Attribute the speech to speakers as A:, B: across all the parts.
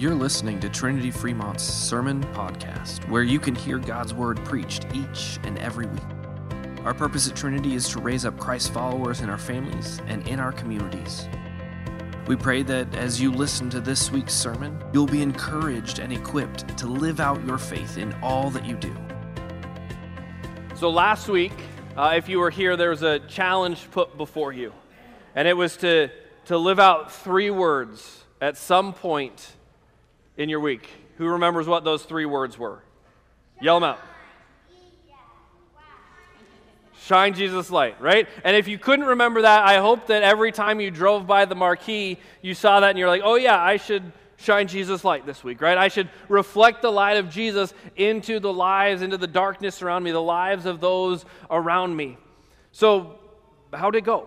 A: You're listening to Trinity Fremont's Sermon Podcast, where you can hear God's Word preached each and every week. Our purpose at Trinity is to raise up Christ followers in our families and in our communities. We pray that as you listen to this week's sermon, you'll be encouraged and equipped to live out your faith in all that you do.
B: So, last week, uh, if you were here, there was a challenge put before you, and it was to, to live out three words at some point in your week. Who remembers what those three words were? Yell them out. Shine Jesus light, right? And if you couldn't remember that, I hope that every time you drove by the marquee, you saw that and you're like, oh, yeah, I should shine Jesus light this week, right? I should reflect the light of Jesus into the lives, into the darkness around me, the lives of those around me. So, how did it go?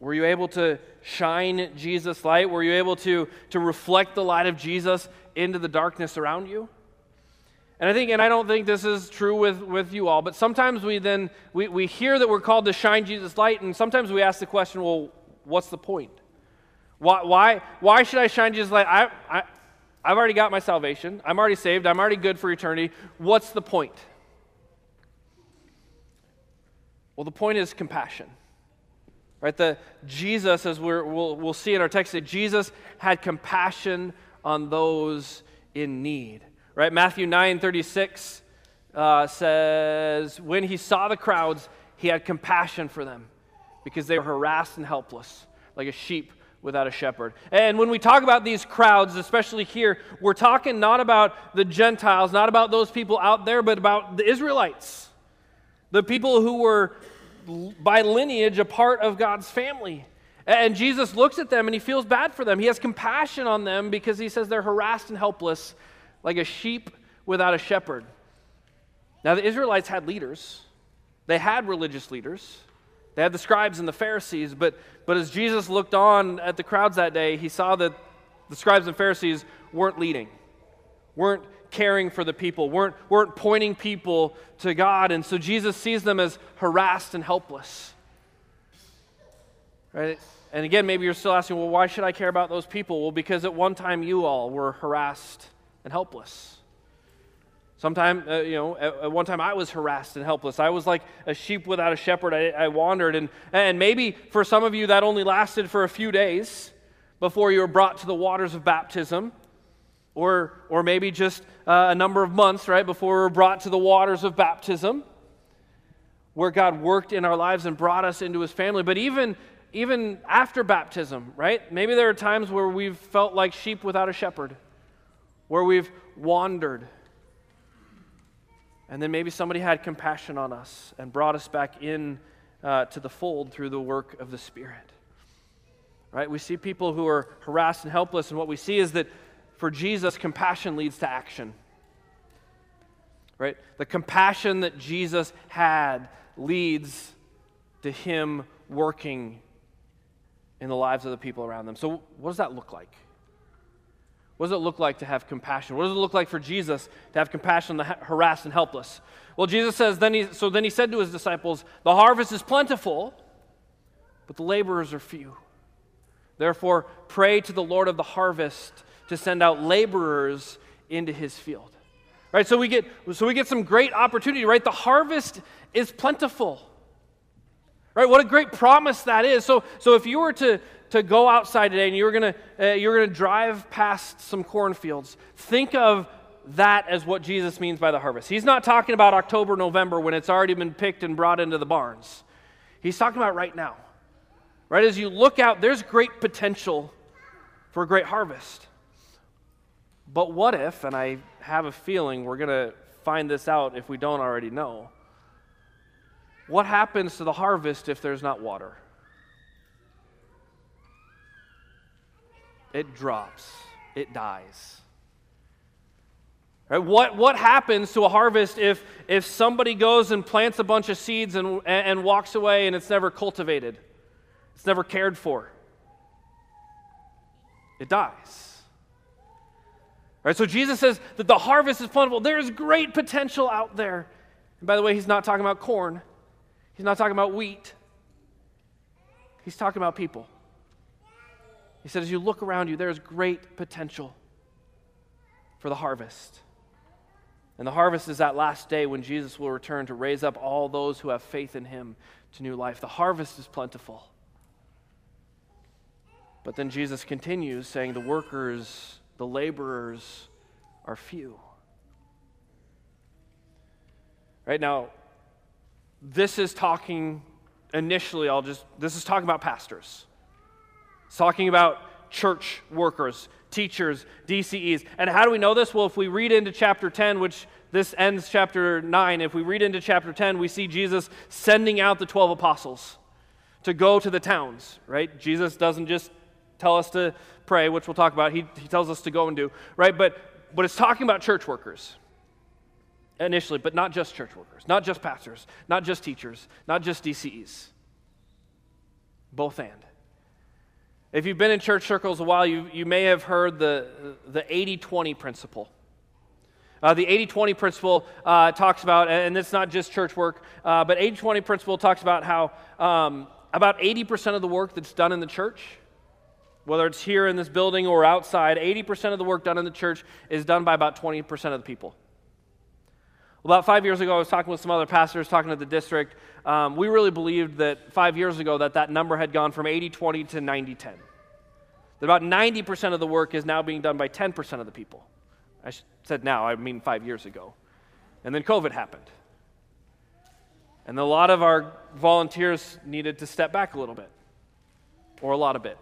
B: Were you able to shine Jesus' light? Were you able to, to reflect the light of Jesus into the darkness around you? And I think, and I don't think this is true with, with you all, but sometimes we then, we, we hear that we're called to shine Jesus' light, and sometimes we ask the question, well, what's the point? Why, why, why should I shine Jesus' light? I, I, I've already got my salvation. I'm already saved. I'm already good for eternity. What's the point? Well, the point is compassion. Right? The Jesus, as we will we'll see in our text, that Jesus had compassion on those in need. Right? Matthew 9 36 uh, says, When he saw the crowds, he had compassion for them because they were harassed and helpless, like a sheep without a shepherd. And when we talk about these crowds, especially here, we're talking not about the Gentiles, not about those people out there, but about the Israelites, the people who were by lineage a part of God's family. And Jesus looks at them and he feels bad for them. He has compassion on them because he says they're harassed and helpless, like a sheep without a shepherd. Now, the Israelites had leaders, they had religious leaders, they had the scribes and the Pharisees, but, but as Jesus looked on at the crowds that day, he saw that the scribes and Pharisees weren't leading, weren't caring for the people, weren't, weren't pointing people to God. And so Jesus sees them as harassed and helpless. Right? And again, maybe you're still asking, well, why should I care about those people? Well, because at one time you all were harassed and helpless. Sometime, uh, you know, at, at, one time I was harassed and helpless. I was like a sheep without a shepherd. I, I wandered. And, and maybe for some of you that only lasted for a few days before you were brought to the waters of baptism or, or maybe just uh, a number of months, right, before we were brought to the waters of baptism, where God worked in our lives and brought us into his family. But even, even after baptism, right, maybe there are times where we've felt like sheep without a shepherd, where we've wandered. And then maybe somebody had compassion on us and brought us back in uh, to the fold through the work of the Spirit. Right? We see people who are harassed and helpless, and what we see is that for Jesus, compassion leads to action. Right? The compassion that Jesus had leads to him working in the lives of the people around them. So, what does that look like? What does it look like to have compassion? What does it look like for Jesus to have compassion on the harassed and helpless? Well, Jesus says, then he, so then he said to his disciples, The harvest is plentiful, but the laborers are few. Therefore, pray to the Lord of the harvest to send out laborers into his field. Right? So we get so we get some great opportunity, right? The harvest is plentiful. Right? What a great promise that is. So so if you were to to go outside today and you were going to uh, you were going to drive past some cornfields, think of that as what Jesus means by the harvest. He's not talking about October, November when it's already been picked and brought into the barns. He's talking about right now. Right as you look out, there's great potential for a great harvest. But what if, and I have a feeling we're going to find this out if we don't already know, what happens to the harvest if there's not water? It drops, it dies. Right? What, what happens to a harvest if, if somebody goes and plants a bunch of seeds and, and walks away and it's never cultivated? It's never cared for. It dies. Right, so Jesus says that the harvest is plentiful. There is great potential out there. And by the way, he's not talking about corn. He's not talking about wheat. He's talking about people. He said, as you look around you, there is great potential for the harvest. And the harvest is that last day when Jesus will return to raise up all those who have faith in him to new life. The harvest is plentiful. But then Jesus continues saying, The workers, the laborers are few. Right now, this is talking initially, I'll just, this is talking about pastors. It's talking about church workers, teachers, DCEs. And how do we know this? Well, if we read into chapter 10, which this ends chapter 9, if we read into chapter 10, we see Jesus sending out the 12 apostles to go to the towns, right? Jesus doesn't just tell us to pray, which we'll talk about. He, he tells us to go and do, right? But, but it's talking about church workers initially, but not just church workers, not just pastors, not just teachers, not just DCEs. Both and. If you've been in church circles a while, you, you may have heard the, the 80 20 principle. Uh, the 80 20 principle uh, talks about, and it's not just church work, uh, but 80 20 principle talks about how um, about 80% of the work that's done in the church, whether it's here in this building or outside, 80% of the work done in the church is done by about 20% of the people. About five years ago, I was talking with some other pastors, talking to the district. Um, we really believed that five years ago that that number had gone from 80-20 to 90-10. That about 90% of the work is now being done by 10% of the people. I said now, I mean five years ago. And then COVID happened. And a lot of our volunteers needed to step back a little bit, or a lot of bit.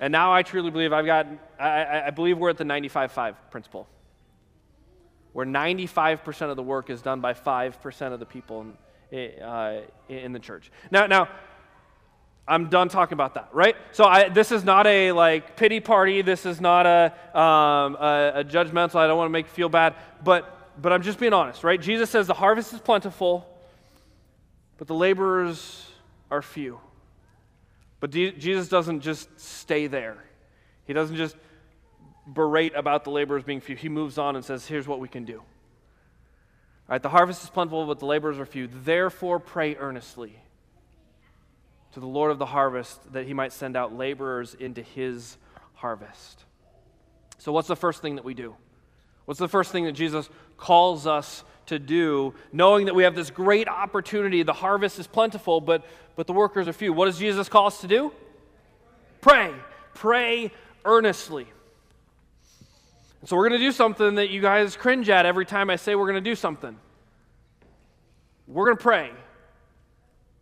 B: And now I truly believe I've got, I, I believe we're at the 95-5 principle where 95% of the work is done by 5% of the people in, uh, in the church. Now, now, I'm done talking about that, right? So I, this is not a like pity party. This is not a, um, a, a judgmental. I don't want to make you feel bad, but but I'm just being honest, right? Jesus says the harvest is plentiful, but the laborers are few. But Jesus doesn't just stay there. He doesn't just berate about the laborers being few. He moves on and says, Here's what we can do. All right, the harvest is plentiful, but the laborers are few. Therefore, pray earnestly to the Lord of the harvest that he might send out laborers into his harvest. So, what's the first thing that we do? What's the first thing that Jesus calls us to do, knowing that we have this great opportunity? The harvest is plentiful, but, but the workers are few. What does Jesus call us to do? Pray. Pray earnestly. So we're going to do something that you guys cringe at every time I say we're going to do something. We're going to pray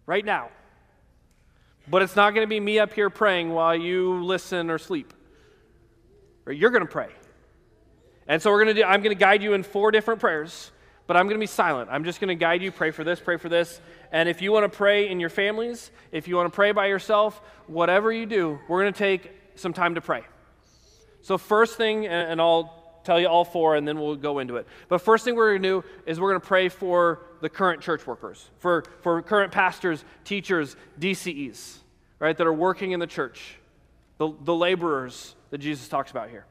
B: right now. But it's not going to be me up here praying while you listen or sleep. You're going to pray. And so we're going to do I'm going to guide you in four different prayers, but I'm going to be silent. I'm just going to guide you pray for this, pray for this. And if you want to pray in your families, if you want to pray by yourself, whatever you do, we're going to take some time to pray. So, first thing, and I'll tell you all four and then we'll go into it. But first thing we're going to do is we're going to pray for the current church workers, for, for current pastors, teachers, DCEs, right, that are working in the church, the, the laborers that Jesus talks about here.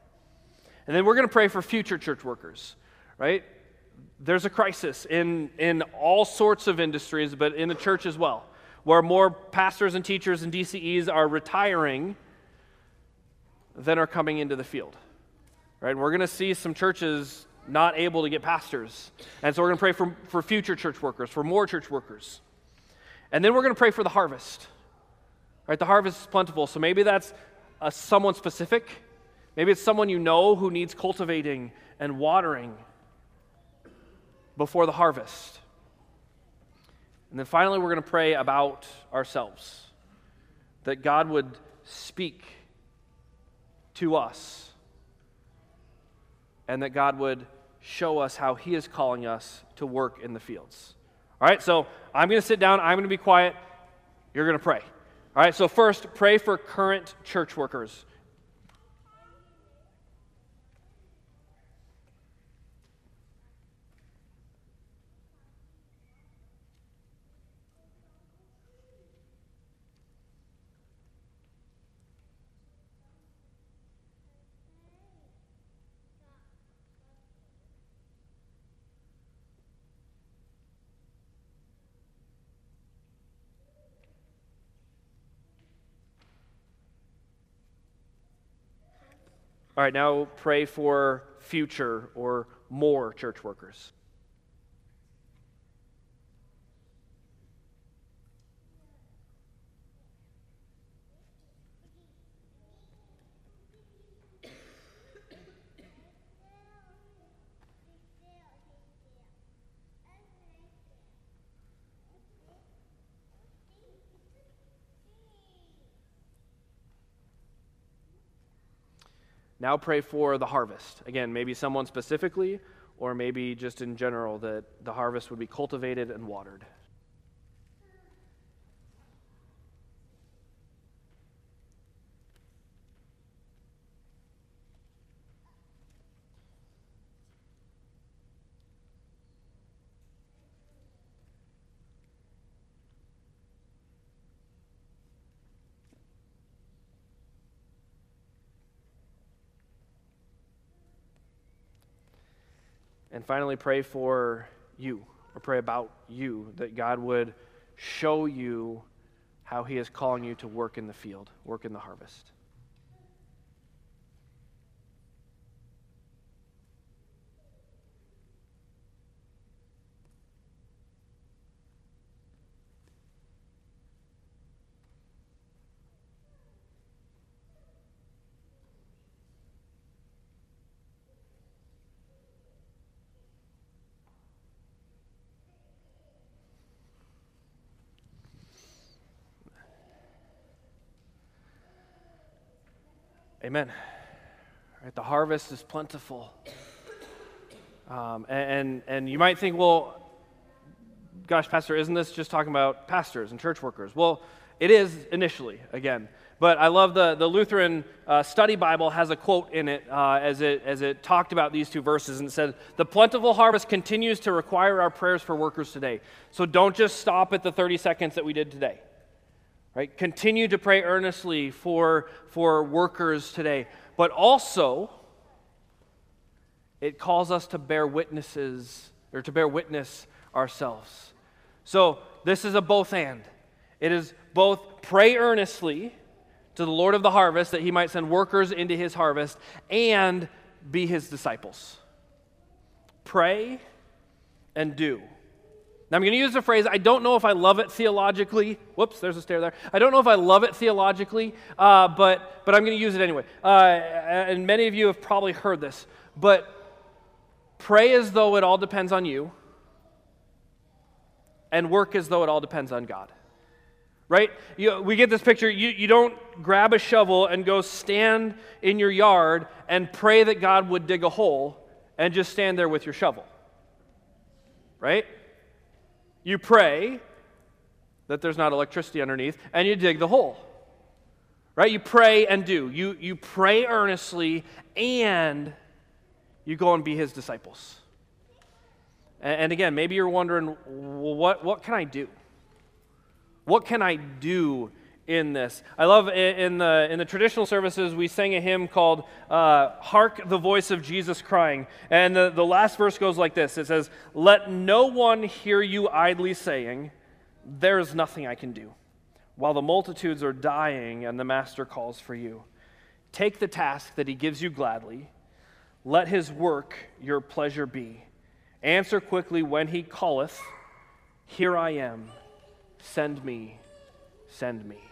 B: And then we're going to pray for future church workers, right? There's a crisis in, in all sorts of industries, but in the church as well, where more pastors and teachers and DCEs are retiring than are coming into the field. Right? And we're going to see some churches not able to get pastors. And so we're going to pray for, for future church workers, for more church workers. And then we're going to pray for the harvest. Right? The harvest is plentiful. So maybe that's a, someone specific. Maybe it's someone you know who needs cultivating and watering before the harvest. And then finally, we're going to pray about ourselves that God would speak to us, and that God would show us how He is calling us to work in the fields. All right, so I'm going to sit down, I'm going to be quiet, you're going to pray. All right, so first, pray for current church workers. All right, now pray for future or more church workers. Now pray for the harvest. Again, maybe someone specifically, or maybe just in general, that the harvest would be cultivated and watered. And finally, pray for you, or pray about you, that God would show you how He is calling you to work in the field, work in the harvest. Amen. Right, the harvest is plentiful. Um, and, and you might think, well, gosh, Pastor, isn't this just talking about pastors and church workers? Well, it is initially, again. But I love the, the Lutheran uh, Study Bible has a quote in it, uh, as it as it talked about these two verses and it said, The plentiful harvest continues to require our prayers for workers today. So don't just stop at the 30 seconds that we did today. Right? Continue to pray earnestly for, for workers today. But also, it calls us to bear witnesses or to bear witness ourselves. So this is a both and. It is both pray earnestly to the Lord of the harvest that he might send workers into his harvest and be his disciples. Pray and do. Now, I'm going to use the phrase, I don't know if I love it theologically. Whoops, there's a stair there. I don't know if I love it theologically, uh, but, but I'm going to use it anyway. Uh, and many of you have probably heard this. But pray as though it all depends on you, and work as though it all depends on God. Right? You, we get this picture. You, you don't grab a shovel and go stand in your yard and pray that God would dig a hole and just stand there with your shovel. Right? You pray that there's not electricity underneath, and you dig the hole. Right? You pray and do. You, you pray earnestly, and you go and be his disciples. And, and again, maybe you're wondering, well, what, what can I do? What can I do in this. I love in the, in the traditional services, we sang a hymn called uh, Hark the Voice of Jesus Crying. And the, the last verse goes like this It says, Let no one hear you idly saying, There is nothing I can do, while the multitudes are dying and the Master calls for you. Take the task that he gives you gladly. Let his work your pleasure be. Answer quickly when he calleth, Here I am, send me, send me.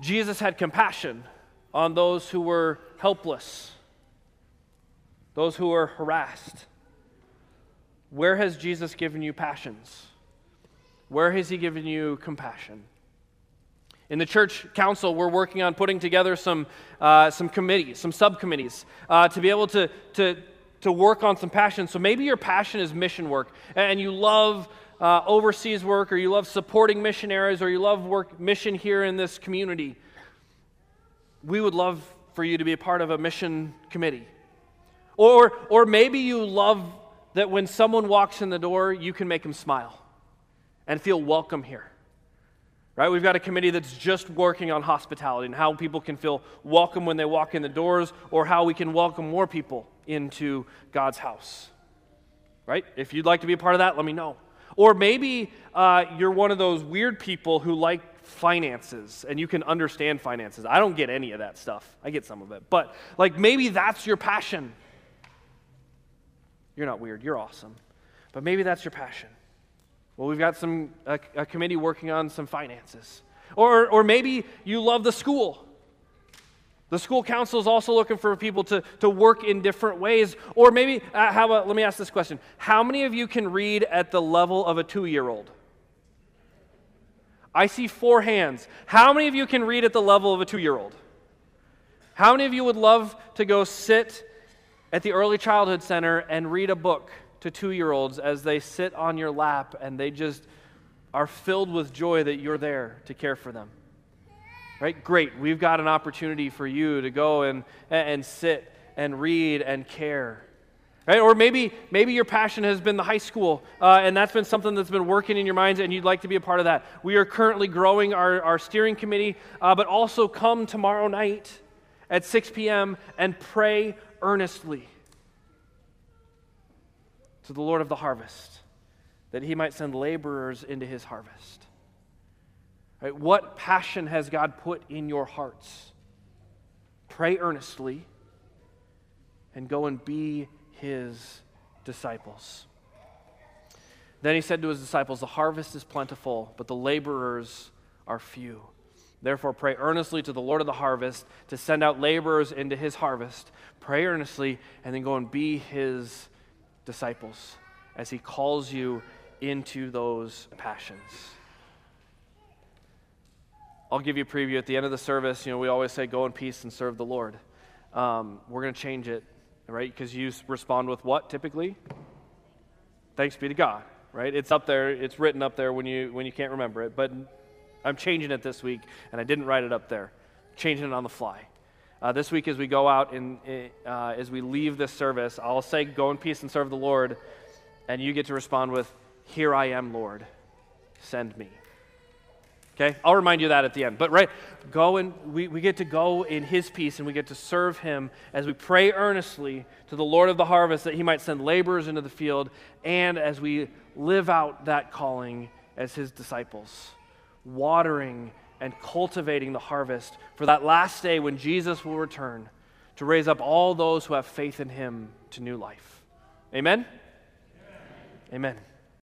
B: Jesus had compassion on those who were helpless, those who were harassed. Where has Jesus given you passions? Where has he given you compassion? In the church council, we're working on putting together some, uh, some committees, some subcommittees, uh, to be able to, to, to work on some passion. So maybe your passion is mission work, and you love uh, overseas work, or you love supporting missionaries, or you love work mission here in this community, we would love for you to be a part of a mission committee. Or, or maybe you love that when someone walks in the door, you can make them smile and feel welcome here. Right? We've got a committee that's just working on hospitality and how people can feel welcome when they walk in the doors, or how we can welcome more people into God's house. Right? If you'd like to be a part of that, let me know. Or maybe uh, you're one of those weird people who like finances and you can understand finances. I don't get any of that stuff. I get some of it. But like maybe that's your passion. You're not weird. You're awesome. But maybe that's your passion. Well, we've got some a, a committee working on some finances. Or or maybe you love the school. The school council is also looking for people to, to work in different ways. Or maybe, uh, how about, let me ask this question. How many of you can read at the level of a two year old? I see four hands. How many of you can read at the level of a two year old? How many of you would love to go sit at the Early Childhood Center and read a book to two year olds as they sit on your lap and they just are filled with joy that you're there to care for them? Right? Great. We've got an opportunity for you to go and, and sit and read and care. Right? Or maybe, maybe your passion has been the high school, uh, and that's been something that's been working in your minds, and you'd like to be a part of that. We are currently growing our, our steering committee, uh, but also come tomorrow night at 6 p.m. and pray earnestly to the Lord of the harvest that he might send laborers into his harvest. Right? What passion has God put in your hearts? Pray earnestly and go and be his disciples. Then he said to his disciples, The harvest is plentiful, but the laborers are few. Therefore, pray earnestly to the Lord of the harvest to send out laborers into his harvest. Pray earnestly, and then go and be his disciples as he calls you into those passions. I'll give you a preview at the end of the service. You know, we always say, Go in peace and serve the Lord. Um, we're going to change it right? Because you respond with what typically? Thanks be to God, right? It's up there, it's written up there when you when you can't remember it. But I'm changing it this week, and I didn't write it up there. Changing it on the fly. Uh, this week, as we go out and uh, as we leave this service, I'll say, "Go in peace and serve the Lord," and you get to respond with, "Here I am, Lord, send me." Okay? I'll remind you that at the end. But, right, go and we, we get to go in his peace and we get to serve him as we pray earnestly to the Lord of the harvest that he might send laborers into the field and as we live out that calling as his disciples, watering and cultivating the harvest for that last day when Jesus will return to raise up all those who have faith in him to new life. Amen? Amen. Amen.